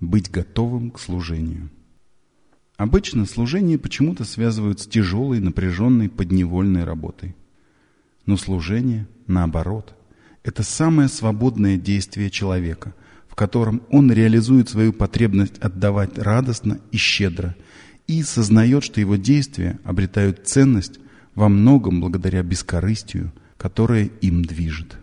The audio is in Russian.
Быть готовым к служению. Обычно служение почему-то связывают с тяжелой, напряженной, подневольной работой. Но служение, наоборот, это самое свободное действие человека, в котором он реализует свою потребность отдавать радостно и щедро и сознает, что его действия обретают ценность во многом благодаря бескорыстию, которое им движет.